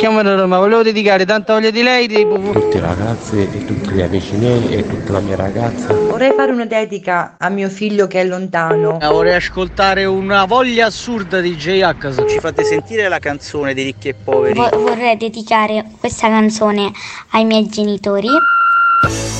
chiamo da Roma, volevo dedicare tanta voglia di lei, di Tutti i ragazzi e tutti gli amici miei e tutta la mia ragazza. Vorrei fare una dedica a mio figlio che è lontano. Eh, Vorrei ascoltare una voglia assurda di J-H. Ci fate sentire la canzone di Ricchi e Poveri? Vo- vorrei dedicare questa canzone ai miei genitori.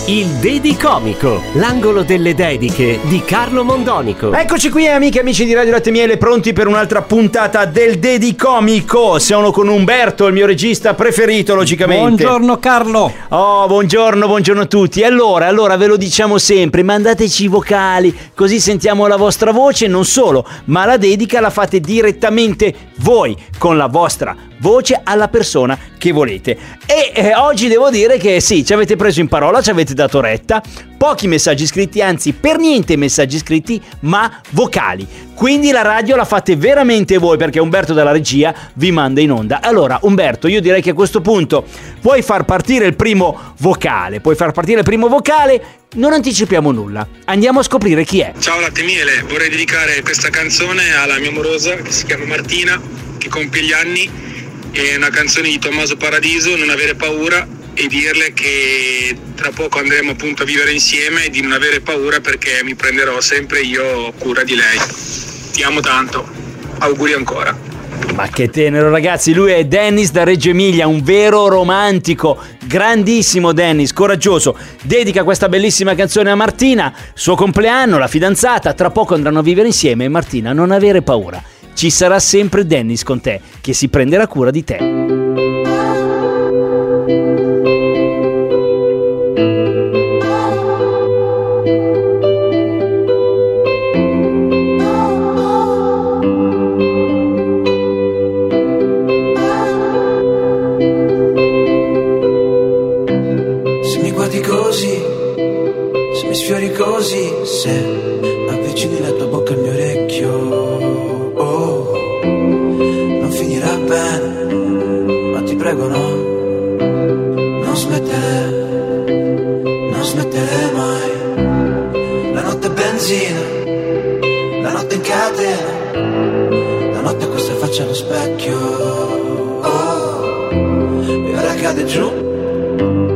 Il Dedicomico, l'angolo delle dediche di Carlo Mondonico. Eccoci qui amiche e amici di Radio Latte Miele pronti per un'altra puntata del Dedicomico. Sono con Umberto, il mio regista preferito logicamente. Buongiorno Carlo. Oh, buongiorno, buongiorno a tutti. Allora, allora ve lo diciamo sempre, mandateci i vocali, così sentiamo la vostra voce, non solo, ma la dedica la fate direttamente voi, con la vostra voce alla persona che volete. E eh, oggi devo dire che sì, ci avete preso in parola, ci avete dato retta, pochi messaggi scritti, anzi per niente messaggi scritti, ma vocali. Quindi la radio la fate veramente voi perché Umberto dalla regia vi manda in onda. Allora Umberto, io direi che a questo punto puoi far partire il primo vocale, puoi far partire il primo vocale, non anticipiamo nulla. Andiamo a scoprire chi è. Ciao Latte Miele, vorrei dedicare questa canzone alla mia amorosa che si chiama Martina, che compie gli anni. È una canzone di Tommaso Paradiso, Non avere paura e dirle che tra poco andremo appunto a vivere insieme e di non avere paura perché mi prenderò sempre io cura di lei. Ti amo tanto, auguri ancora. Ma che tenero ragazzi, lui è Dennis da Reggio Emilia, un vero romantico, grandissimo Dennis, coraggioso. Dedica questa bellissima canzone a Martina, suo compleanno, la fidanzata, tra poco andranno a vivere insieme e Martina non avere paura. Ci sarà sempre Dennis con te, che si prenderà cura di te. Prego no, non smettere, non smettere mai. La notte è benzina, la notte in catena, la notte questa faccia allo specchio, oh, e ora cade giù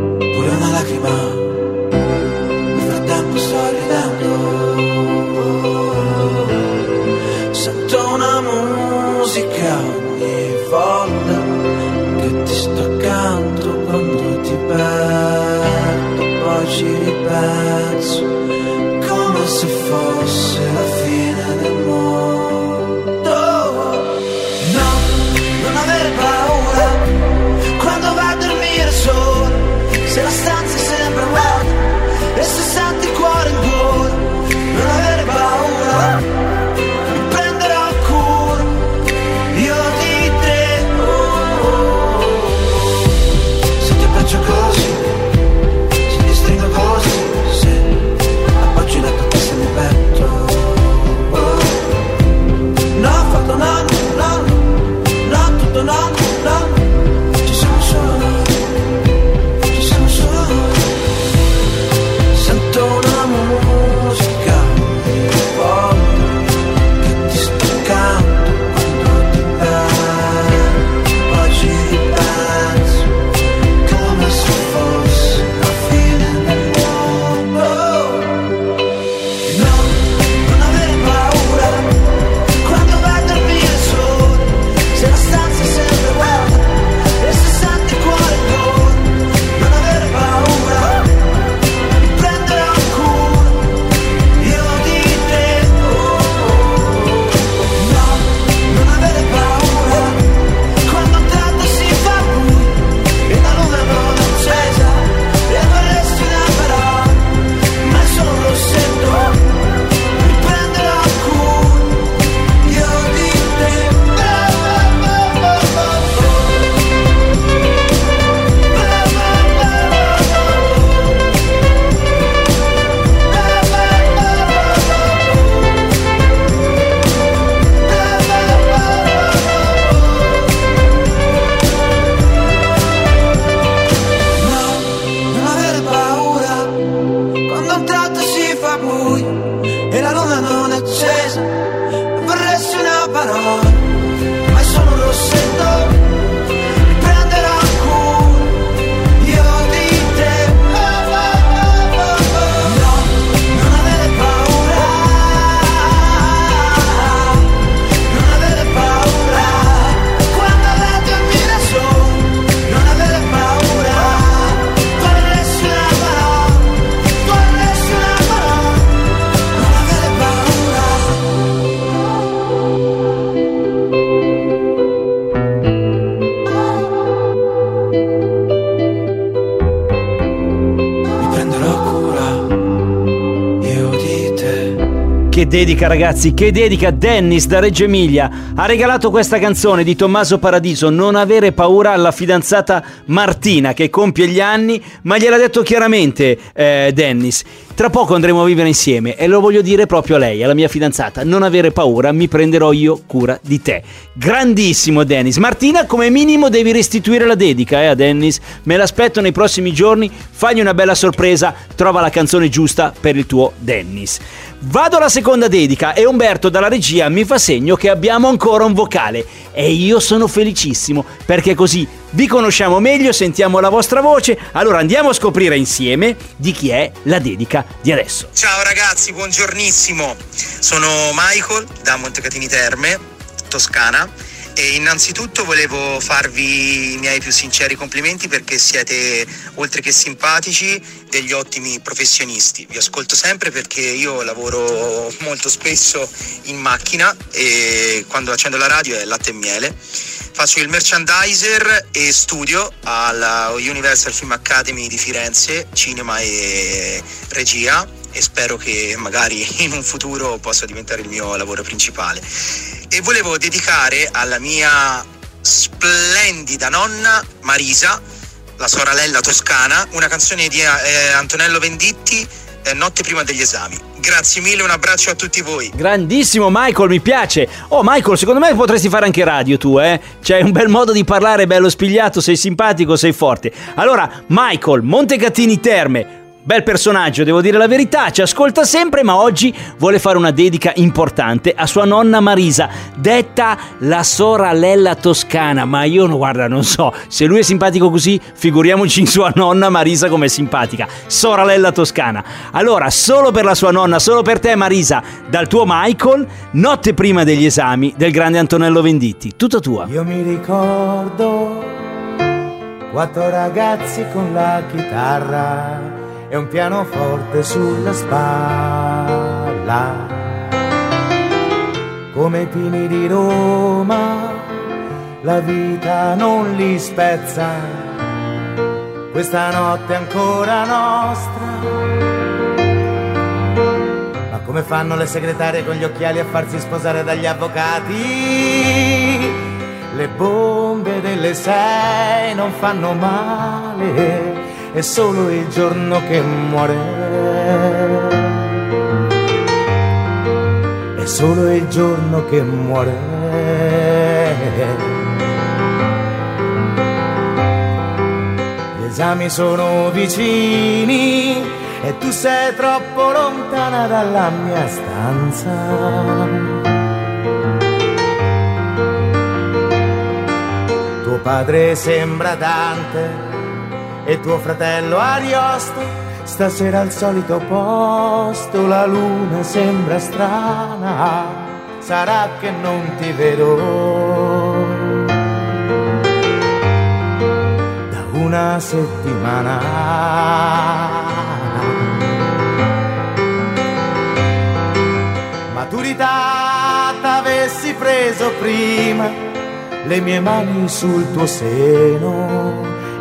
dedica ragazzi, che dedica Dennis da Reggio Emilia. Ha regalato questa canzone di Tommaso Paradiso, Non avere paura alla fidanzata Martina che compie gli anni, ma gliel'ha detto chiaramente eh, Dennis. Tra poco andremo a vivere insieme e lo voglio dire proprio a lei, alla mia fidanzata. Non avere paura, mi prenderò io cura di te. Grandissimo Dennis. Martina, come minimo devi restituire la dedica eh, a Dennis. Me l'aspetto nei prossimi giorni. Fagli una bella sorpresa. Trova la canzone giusta per il tuo Dennis. Vado alla seconda dedica e Umberto dalla regia mi fa segno che abbiamo ancora un vocale e io sono felicissimo perché così vi conosciamo meglio, sentiamo la vostra voce, allora andiamo a scoprire insieme di chi è la dedica di adesso. Ciao ragazzi, buongiornissimo. Sono Michael da Montecatini Terme, Toscana e innanzitutto volevo farvi i miei più sinceri complimenti perché siete oltre che simpatici degli ottimi professionisti. Vi ascolto sempre perché io lavoro molto spesso in macchina e quando accendo la radio è latte e miele. Faccio il merchandiser e studio alla Universal Film Academy di Firenze, cinema e regia e spero che magari in un futuro possa diventare il mio lavoro principale. E volevo dedicare alla mia splendida nonna Marisa, la sorella toscana, una canzone di eh, Antonello Venditti, eh, Notte prima degli esami. Grazie mille, un abbraccio a tutti voi. Grandissimo Michael, mi piace. Oh Michael, secondo me potresti fare anche radio tu, eh? C'hai un bel modo di parlare, bello spigliato, sei simpatico, sei forte. Allora, Michael, Montecatini Terme, Bel personaggio, devo dire la verità, ci ascolta sempre, ma oggi vuole fare una dedica importante a sua nonna Marisa, detta la sorella toscana. Ma io, guarda, non so, se lui è simpatico così, figuriamoci in sua nonna Marisa come simpatica. Sorella toscana. Allora, solo per la sua nonna, solo per te Marisa, dal tuo Michael, notte prima degli esami del grande Antonello Venditti. Tutta tua. Io mi ricordo quattro ragazzi con la chitarra e un pianoforte sulla spalla. Come i pini di Roma, la vita non li spezza, questa notte è ancora nostra. Ma come fanno le segretarie con gli occhiali a farsi sposare dagli avvocati? Le bombe delle sei non fanno male è solo il giorno che muore. È solo il giorno che muore. Gli esami sono vicini e tu sei troppo lontana dalla mia stanza. Tuo padre sembra Dante e tuo fratello Ariosto stasera al solito posto la luna sembra strana sarà che non ti vedo. Da una settimana maturità t'avessi preso prima le mie mani sul tuo seno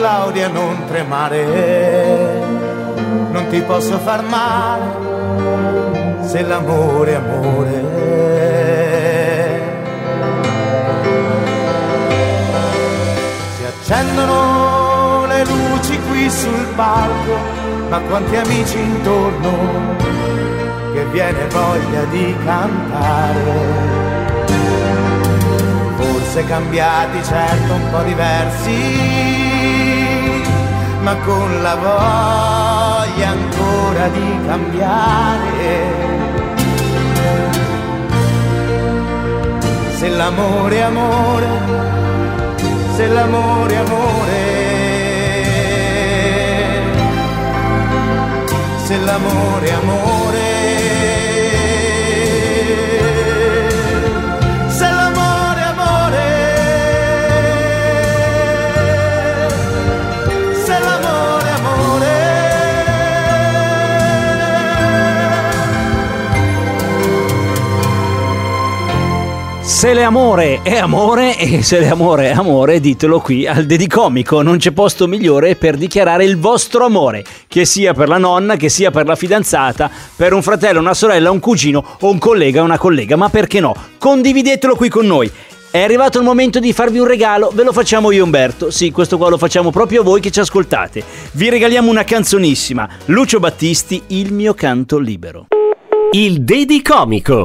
Claudia non tremare, non ti posso far male se l'amore è amore. Si accendono le luci qui sul palco, ma quanti amici intorno che viene voglia di cantare. Forse cambiati, certo un po' diversi, ma con la voglia ancora di cambiare. Se l'amore è amore, se l'amore è amore, se l'amore è amore. Se l'amore è amore e se l'amore è amore ditelo qui al Dedicomico, non c'è posto migliore per dichiarare il vostro amore, che sia per la nonna, che sia per la fidanzata, per un fratello, una sorella, un cugino o un collega una collega, ma perché no? Condividetelo qui con noi. È arrivato il momento di farvi un regalo, ve lo facciamo io Umberto, sì questo qua lo facciamo proprio a voi che ci ascoltate. Vi regaliamo una canzonissima, Lucio Battisti, Il mio canto libero. Il Dedicomico.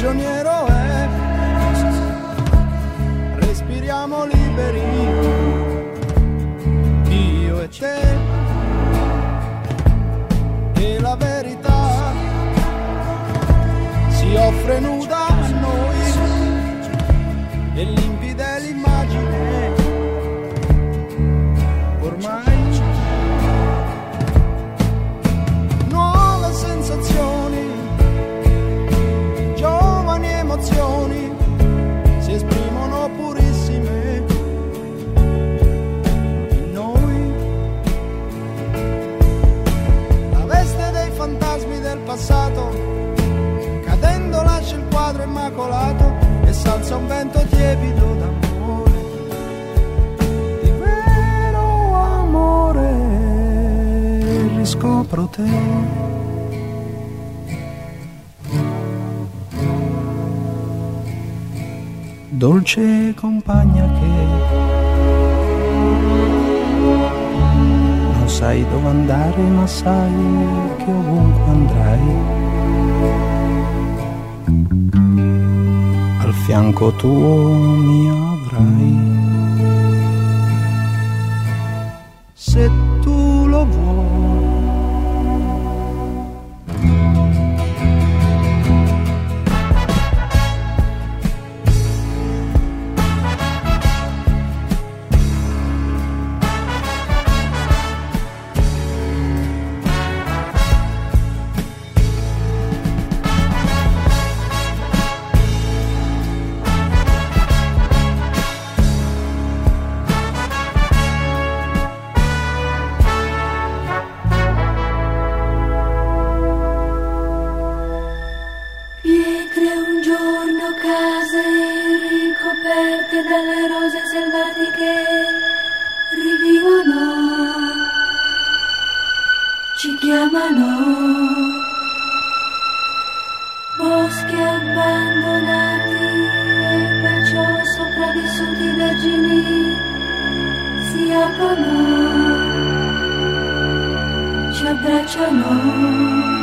prigioniero è. Respiriamo liberi io e te. E la verità si offre nuda riscopro te. Dolce compagna che non sai dove andare, ma sai che ovunque andrai. Al fianco tuo mi avrai. Se dalle rose selvatiche rivivono, ci chiamano. Boschi abbandonati e perciò sopravvissuti vergini si aprono, ci abbracciano.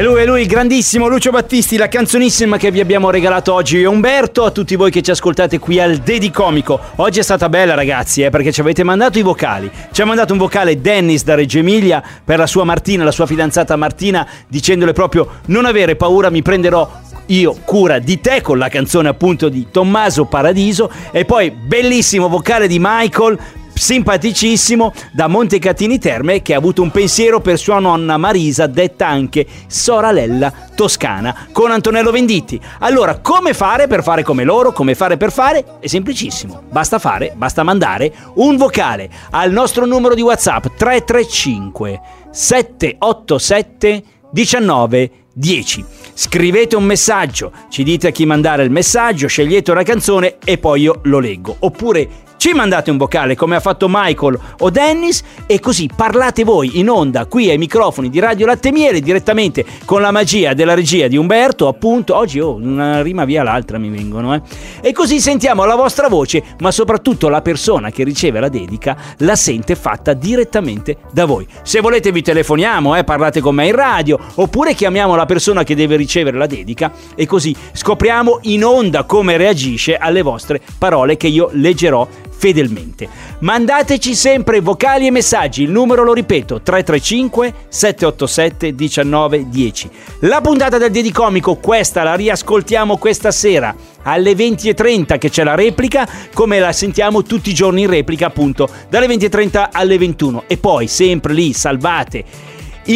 E lui, è lui, il grandissimo Lucio Battisti, la canzonissima che vi abbiamo regalato oggi. E Umberto, a tutti voi che ci ascoltate qui al Dedi Comico. Oggi è stata bella, ragazzi, eh, perché ci avete mandato i vocali. Ci ha mandato un vocale Dennis da Reggio Emilia per la sua Martina, la sua fidanzata Martina, dicendole proprio: Non avere paura, mi prenderò io cura di te con la canzone appunto di Tommaso Paradiso e poi bellissimo vocale di Michael simpaticissimo da Montecatini Terme che ha avuto un pensiero per sua nonna Marisa detta anche Soralella Toscana con Antonello Venditti. Allora, come fare per fare come loro? Come fare per fare? È semplicissimo. Basta fare, basta mandare un vocale al nostro numero di WhatsApp 335 787 19 10. Scrivete un messaggio, ci dite a chi mandare il messaggio, scegliete una canzone e poi io lo leggo. Oppure ci mandate un vocale come ha fatto Michael o Dennis e così parlate voi in onda qui ai microfoni di Radio Latte Miele direttamente con la magia della regia di Umberto, appunto. Oggi oh, una rima via l'altra mi vengono, eh. E così sentiamo la vostra voce, ma soprattutto la persona che riceve la dedica la sente fatta direttamente da voi. Se volete vi telefoniamo, eh, parlate con me in radio, oppure chiamiamo la persona che deve ricevere la dedica e così scopriamo in onda come reagisce alle vostre parole che io leggerò fedelmente. Mandateci sempre vocali e messaggi, il numero lo ripeto 335 787 1910. La puntata del Dedicomico questa la riascoltiamo questa sera alle 20.30 che c'è la replica, come la sentiamo tutti i giorni in replica appunto dalle 20.30 alle 21 e poi sempre lì salvate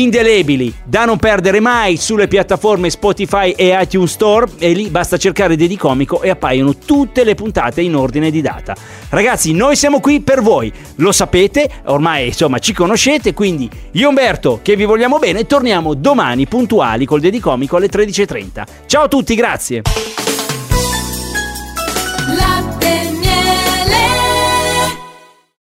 indelebili da non perdere mai sulle piattaforme Spotify e iTunes Store e lì basta cercare Dedicomico e appaiono tutte le puntate in ordine di data. Ragazzi, noi siamo qui per voi, lo sapete, ormai insomma ci conoscete, quindi io Umberto che vi vogliamo bene, torniamo domani puntuali col Dedicomico alle 13.30. Ciao a tutti, grazie!